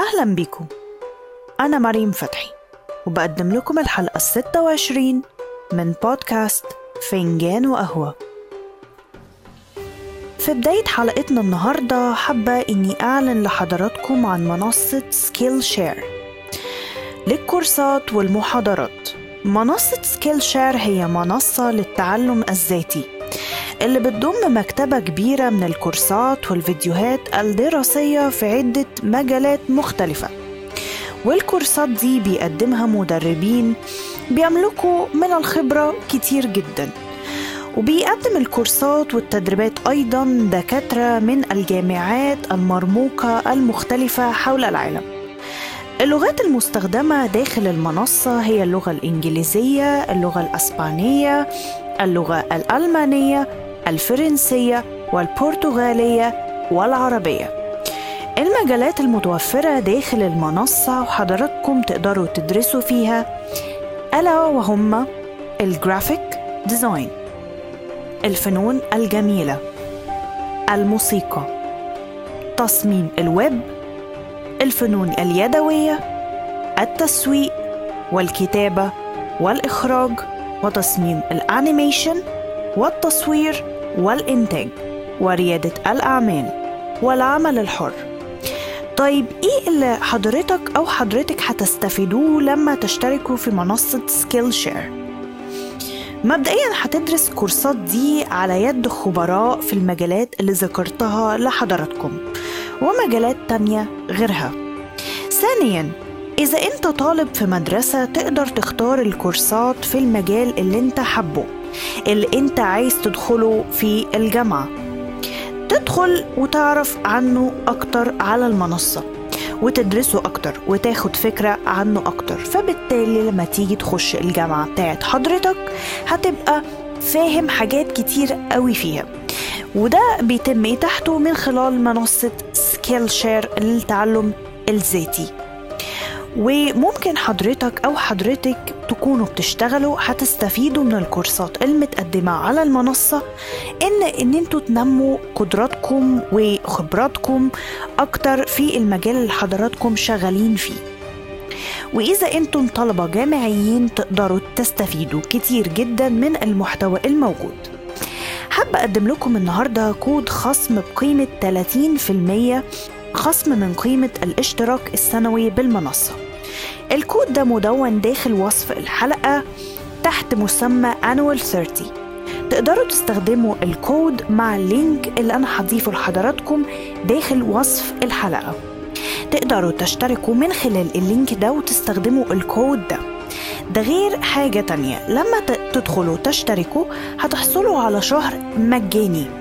أهلا بيكم أنا مريم فتحي وبقدم لكم الحلقة الستة وعشرين من بودكاست فنجان وقهوة. في بداية حلقتنا النهاردة حابة إني أعلن لحضراتكم عن منصة Skillshare للكورسات والمحاضرات. منصة Skillshare هي منصة للتعلم الذاتي. اللي بتضم مكتبة كبيرة من الكورسات والفيديوهات الدراسية في عدة مجالات مختلفة. والكورسات دي بيقدمها مدربين بيملكوا من الخبرة كتير جدا. وبيقدم الكورسات والتدريبات أيضا دكاترة من الجامعات المرموقة المختلفة حول العالم. اللغات المستخدمة داخل المنصة هي اللغة الإنجليزية، اللغة الأسبانية، اللغة الألمانية، الفرنسية والبرتغالية والعربية. المجالات المتوفرة داخل المنصة وحضراتكم تقدروا تدرسوا فيها ألا وهم ال graphic design الفنون الجميلة الموسيقى تصميم الويب الفنون اليدوية التسويق والكتابة والإخراج وتصميم ال animation والتصوير والإنتاج وريادة الأعمال والعمل الحر. طيب إيه اللي حضرتك أو حضرتك هتستفيدوه لما تشتركوا في منصة Skillshare مبدئيا هتدرس كورسات دي على يد خبراء في المجالات اللي ذكرتها لحضراتكم ومجالات تانية غيرها. ثانيا إذا أنت طالب في مدرسة تقدر تختار الكورسات في المجال اللي أنت حبه اللي أنت عايز تدخله في الجامعة. تدخل وتعرف عنه أكتر على المنصة وتدرسه أكتر وتاخد فكرة عنه أكتر. فبالتالي لما تيجي تخش الجامعة بتاعت حضرتك هتبقى فاهم حاجات كتير قوي فيها. وده بيتم إتاحته من خلال منصة Skillshare للتعلم الذاتي. وممكن حضرتك أو حضرتك تكونوا بتشتغلوا هتستفيدوا من الكورسات المتقدمة على المنصة إن إن أنتوا تنموا قدراتكم وخبراتكم أكتر في المجال اللي حضراتكم شغالين فيه. وإذا أنتم طلبة جامعيين تقدروا تستفيدوا كتير جدا من المحتوى الموجود. حابة أقدم لكم النهاردة كود خصم بقيمة 30% خصم من قيمة الاشتراك السنوي بالمنصة. الكود ده مدون داخل وصف الحلقة تحت مسمى Annual 30 تقدروا تستخدموا الكود مع اللينك اللي أنا هضيفه لحضراتكم داخل وصف الحلقة. تقدروا تشتركوا من خلال اللينك ده وتستخدموا الكود ده. ده غير حاجة تانية. لما تدخلوا تشتركوا هتحصلوا على شهر مجاني.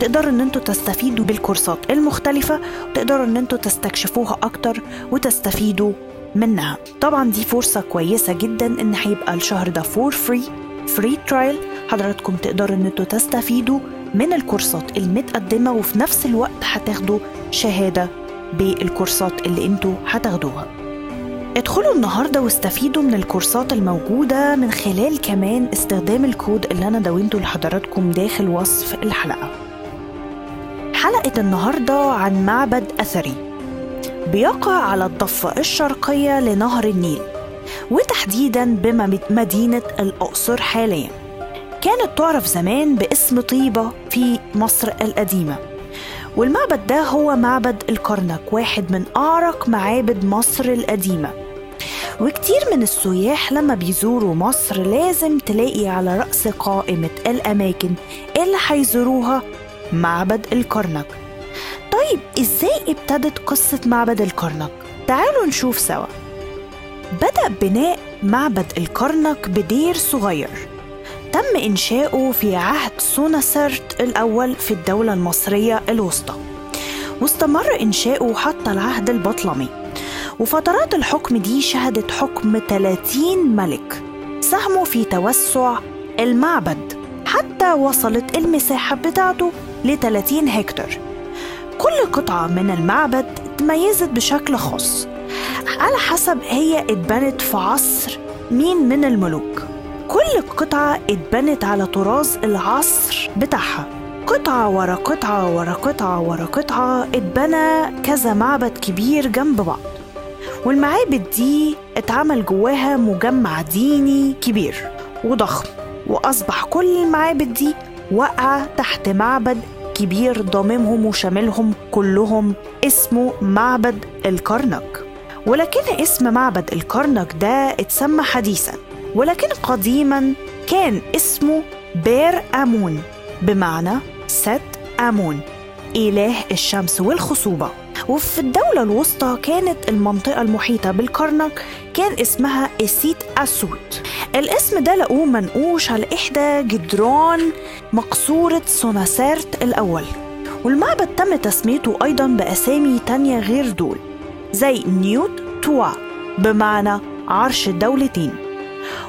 تقدروا ان أنتوا تستفيدوا بالكورسات المختلفة وتقدروا ان أنتوا تستكشفوها أكتر وتستفيدوا منها. طبعا دي فرصة كويسة جدا ان هيبقى الشهر ده for free free trial حضراتكم تقدروا ان أنتوا تستفيدوا من الكورسات المتقدمة وفي نفس الوقت هتاخدوا شهادة بالكورسات اللي أنتوا هتاخدوها. ادخلوا النهاردة واستفيدوا من الكورسات الموجودة من خلال كمان استخدام الكود اللي أنا دونته لحضراتكم داخل وصف الحلقة. حلقة النهاردة عن معبد أثري. بيقع على الضفة الشرقية لنهر النيل وتحديدا بمدينة الأقصر حاليا. كانت تعرف زمان باسم طيبة في مصر القديمة. والمعبد ده هو معبد الكرنك واحد من أعرق معابد مصر القديمة. وكتير من السياح لما بيزوروا مصر لازم تلاقي على رأس قائمة الأماكن اللي هيزوروها معبد الكرنك. طيب إزاي ابتدت قصة معبد الكرنك؟ تعالوا نشوف سوا. بدأ بناء معبد الكرنك بدير صغير. تم إنشاؤه في عهد سوناسرت الأول في الدولة المصرية الوسطى. واستمر إنشاؤه حتى العهد البطلمي. وفترات الحكم دي شهدت حكم 30 ملك ساهموا في توسع المعبد حتى وصلت المساحة بتاعته ل 30 هكتار. كل قطعة من المعبد تميزت بشكل خاص على حسب هي اتبنت في عصر مين من الملوك. كل قطعة اتبنت على طراز العصر بتاعها. قطعة ورا قطعة ورا قطعة ورا قطعة اتبنى كذا معبد كبير جنب بعض. والمعابد دي اتعمل جواها مجمع ديني كبير وضخم وأصبح كل المعابد دي واقعة تحت معبد كبير ضاممهم وشاملهم كلهم اسمه معبد الكرنك. ولكن اسم معبد الكرنك ده اتسمى حديثا ولكن قديما كان اسمه بير أمون بمعنى ست أمون إله الشمس والخصوبة. وفي الدولة الوسطى كانت المنطقة المحيطة بالكرنك كان اسمها إسيت أسود. الاسم ده لقوه منقوش على إحدى جدران مقصورة سوناسيرت الأول. والمعبد تم تسميته أيضا بأسامي تانية غير دول زي نيوت توا بمعنى عرش الدولتين.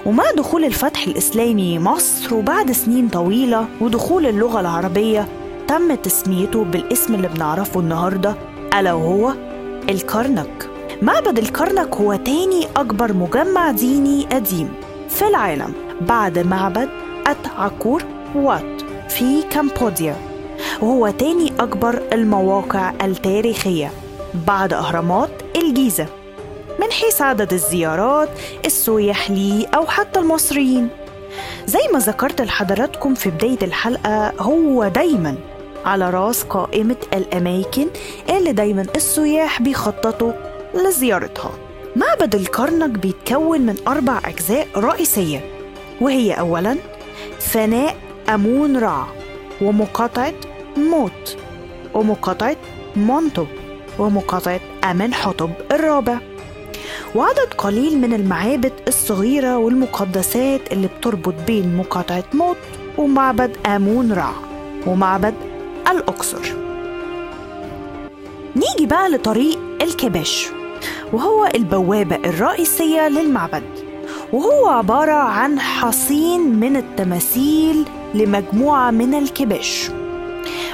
ومع دخول الفتح الإسلامي مصر وبعد سنين طويلة ودخول اللغة العربية تم تسميته بالاسم اللي بنعرفه النهاردة ألا وهو الكرنك. معبد الكرنك هو تاني أكبر مجمع ديني قديم في العالم بعد معبد أتعكور وات في كامبوديا وهو تاني أكبر المواقع التاريخية بعد أهرامات الجيزة. من حيث عدد الزيارات السياح ليه أو حتى المصريين. زي ما ذكرت لحضراتكم في بداية الحلقة هو دايما على راس قائمة الأماكن اللي دايما السياح بيخططوا لزيارتها. معبد الكرنك بيتكون من أربع أجزاء رئيسية وهي أولا فناء أمون رع ومقاطعة موت ومقاطعة مونتو ومقاطعة أمن حطب الرابع. وعدد قليل من المعابد الصغيرة والمقدسات اللي بتربط بين مقاطعة موت ومعبد آمون رع ومعبد الأقصر. نيجي بقى لطريق الكباش وهو البوابة الرئيسية للمعبد وهو عبارة عن صفين من التماثيل لمجموعة من الكباش.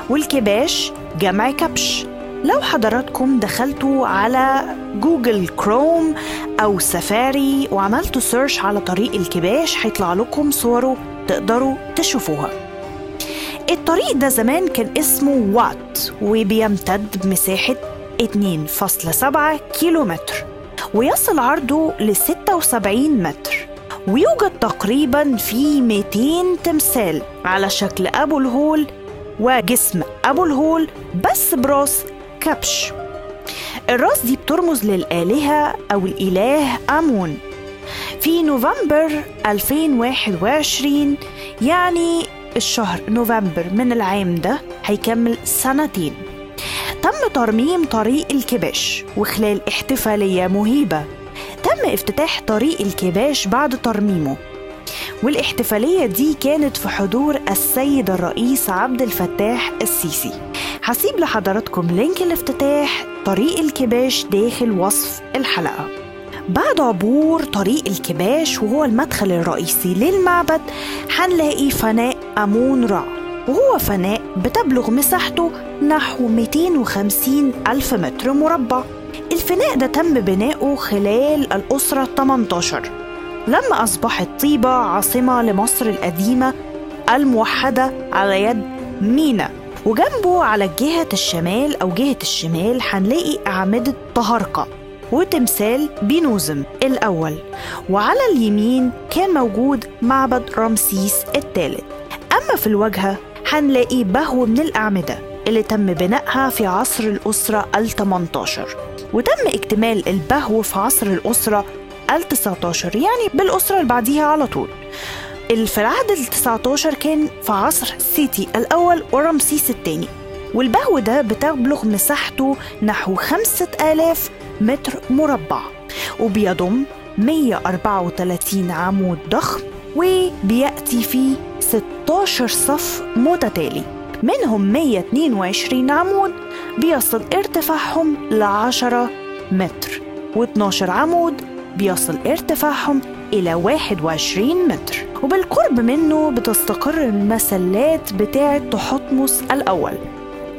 والكباش جمع كبش. لو حضراتكم دخلتوا على Google Chrome أو سفاري وعملتوا search على طريق الكباش هيطلع لكم صوره تقدروا تشوفوها. الطريق ده زمان كان اسمه وات وبيمتد بمساحة 2.7 كيلومتر ويصل عرضه ل 76 متر ويوجد تقريبا في 200 تمثال على شكل أبو الهول وجسم أبو الهول بس براس كبش. الراس دي بترمز للآلهة أو الإله أمون. في نوفمبر 2021 يعني الشهر نوفمبر من العام ده هيكمل سنتين. تم ترميم طريق الكباش وخلال احتفالية مهيبة تم افتتاح طريق الكباش بعد ترميمه. والاحتفالية دي كانت في حضور السيد الرئيس عبد الفتاح السيسي. هسيب لحضراتكم لينك الافتتاح طريق الكباش داخل وصف الحلقة. بعد عبور طريق الكباش وهو المدخل الرئيسي للمعبد هنلاقي فناء أمون رع وهو فناء بتبلغ مساحته نحو 250 ألف متر مربع. الفناء ده تم بناؤه خلال الأسرة 18 لما أصبحت طيبة عاصمة لمصر القديمة الموحدة على يد مينا. وجنبه على جهة الشمال أو جهة الشمال هنلاقي أعمدة طهرقة. وتمثال بينوزم الأول. وعلى اليمين كان موجود معبد رمسيس الثالث. أما في الواجهة هنلاقي بهو من الأعمدة اللي تم بنائها في عصر الأسرة ال 18 وتم اكتمال البهو في عصر الأسرة ال 19 يعني بالأسرة اللي بعديها على طول. في العهد ال 19 كان في عصر سيتي الأول ورمسيس الثاني. والبهو ده بتبلغ مساحته نحو 5000 متر مربع وبيضم 134 عمود ضخم وبيأتي فيه 16 صف متتالي. منهم 122 عمود بيصل ارتفاعهم ل 10 متر و12 عمود بيصل ارتفاعهم إلى 21 متر. وبالقرب منه بتستقر المسلات بتاعة تحتمس الأول.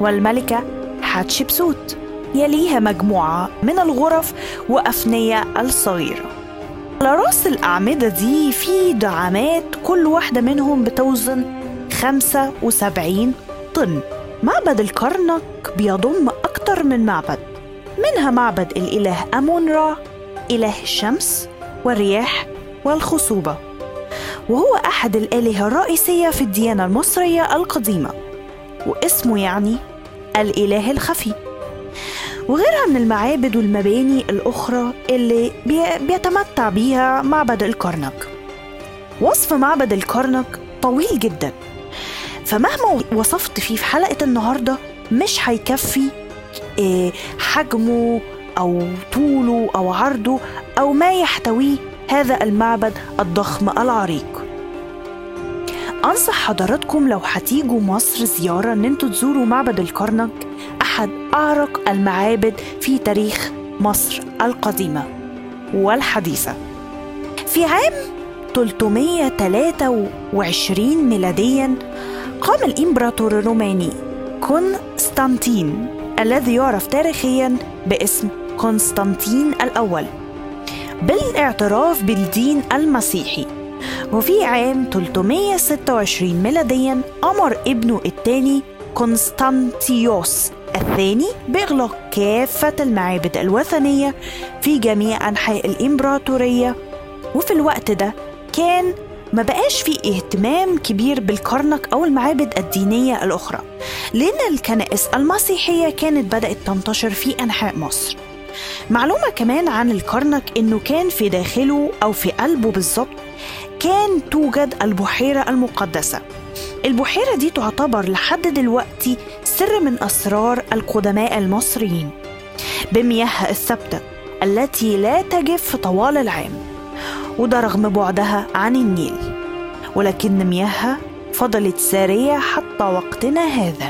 والملكة حتشبسوت. يليها مجموعة من الغرف وأفنية الصغيرة. على رأس الأعمدة دي في دعامات كل واحدة منهم بتوزن 75 طن. معبد الكرنك بيضم أكتر من معبد منها معبد الإله أمون را إله الشمس والرياح والخصوبة. وهو أحد الآلهة الرئيسية في الديانة المصرية القديمة واسمه يعني الإله الخفي. وغيرها من المعابد والمباني الأخرى اللي بيتمتع بيها معبد الكرنك. وصف معبد الكرنك طويل جدا. فمهما وصفت فيه في حلقة النهاردة مش هيكفي آه، حجمه أو طوله أو عرضه أو ما يحتويه هذا المعبد الضخم العريق. أنصح حضراتكم لو هتيجوا مصر زيارة إن أنتوا تزوروا معبد الكرنك أعرق المعابد في تاريخ مصر القديمة والحديثة. في عام 323 ميلاديا قام الإمبراطور الروماني كونستانتين الذي يعرف تاريخيا باسم قسطنطين الأول بالاعتراف بالدين المسيحي. وفي عام 326 ميلاديا أمر ابنه الثاني قسطنطيوس الثاني بإغلاق كافة المعابد الوثنية في جميع أنحاء الإمبراطورية. وفي الوقت ده كان ما بقاش في اهتمام كبير بالكرنك أو المعابد الدينية الأخرى لأن الكنائس المسيحية كانت بدأت تنتشر في أنحاء مصر. معلومة كمان عن الكرنك إنه كان في داخله أو في قلبه بالظبط كان توجد البحيرة المقدسة. البحيرة دي تعتبر لحد دلوقتي سر من أسرار القدماء المصريين بمياهها الثابتة التي لا تجف طوال العام وده رغم بعدها عن النيل ولكن مياهها فضلت سارية حتى وقتنا هذا.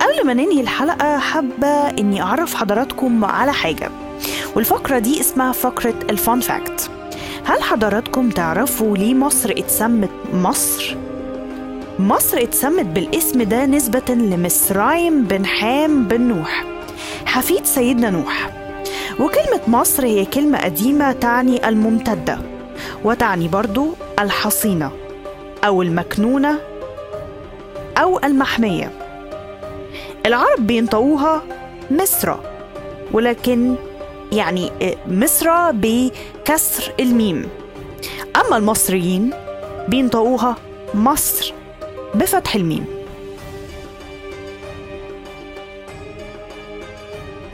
قبل ما ننهي الحلقة حابة إني أعرف حضراتكم على حاجة والفقرة دي اسمها فقرة الفان فاكت. هل حضراتكم تعرفوا ليه مصر اتسمت مصر؟ مصر اتسمت بالاسم ده نسبة لمصرايم بن حام بن نوح حفيد سيدنا نوح وكلمة مصر هي كلمة قديمة تعني الممتدة وتعني برضو الحصينة أو المكنونة أو المحمية العرب بينطقوها مصر ولكن يعني مصر بكسر الميم. أما المصريين بينطقوها مصر بفتح الميم.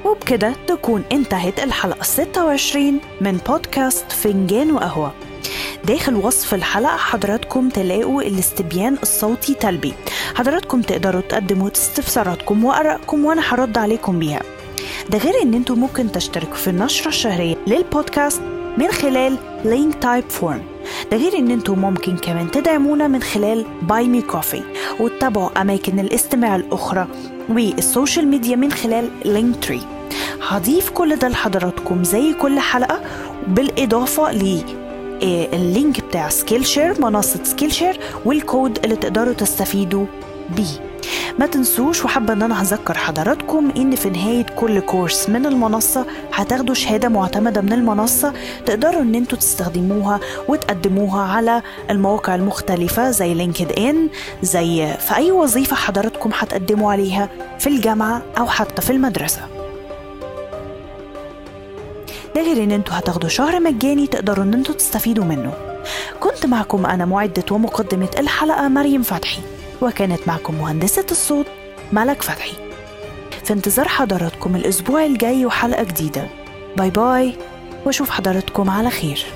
وبكده تكون انتهت الحلقة 26 من بودكاست فنجان وقهوة. داخل وصف الحلقة حضراتكم تلاقوا الاستبيان الصوتي تلبي. حضراتكم تقدروا تقدموا استفساراتكم وآرائكم وأنا هرد عليكم بيها. ده غير إن أنتم ممكن تشتركوا في النشرة الشهرية للبودكاست من خلال link Typeform ده غير إن أنتم ممكن كمان تدعمونا من خلال Buy Me Coffee وتتابعوا أماكن الاستماع الأخرى وال social media من خلال Linktree هضيف كل ده لحضراتكم زي كل حلقة بالإضافة ل ال link بتاع Skillshare منصة Skillshare والكود اللي تقدروا تستفيدوا بيه. ما تنسوش وحابة إن أنا هذكر حضراتكم إن في نهاية كل course من المنصة هتاخدوا شهادة معتمدة من المنصة تقدروا إن أنتوا تستخدموها وتقدموها على المواقع المختلفة زي LinkedIn زي في أي وظيفة حضراتكم هتقدموا عليها في الجامعة أو حتى في المدرسة. ده غير إن أنتوا هتاخدوا شهر مجاني تقدروا إن أنتوا تستفيدوا منه. كنت معكم أنا معدة ومقدمة الحلقة مريم فتحي. وكانت معكم مهندسة الصوت ملك فتحي. في انتظار حضراتكم الأسبوع الجاي وحلقة جديدة. باي باي وأشوف حضراتكم على خير.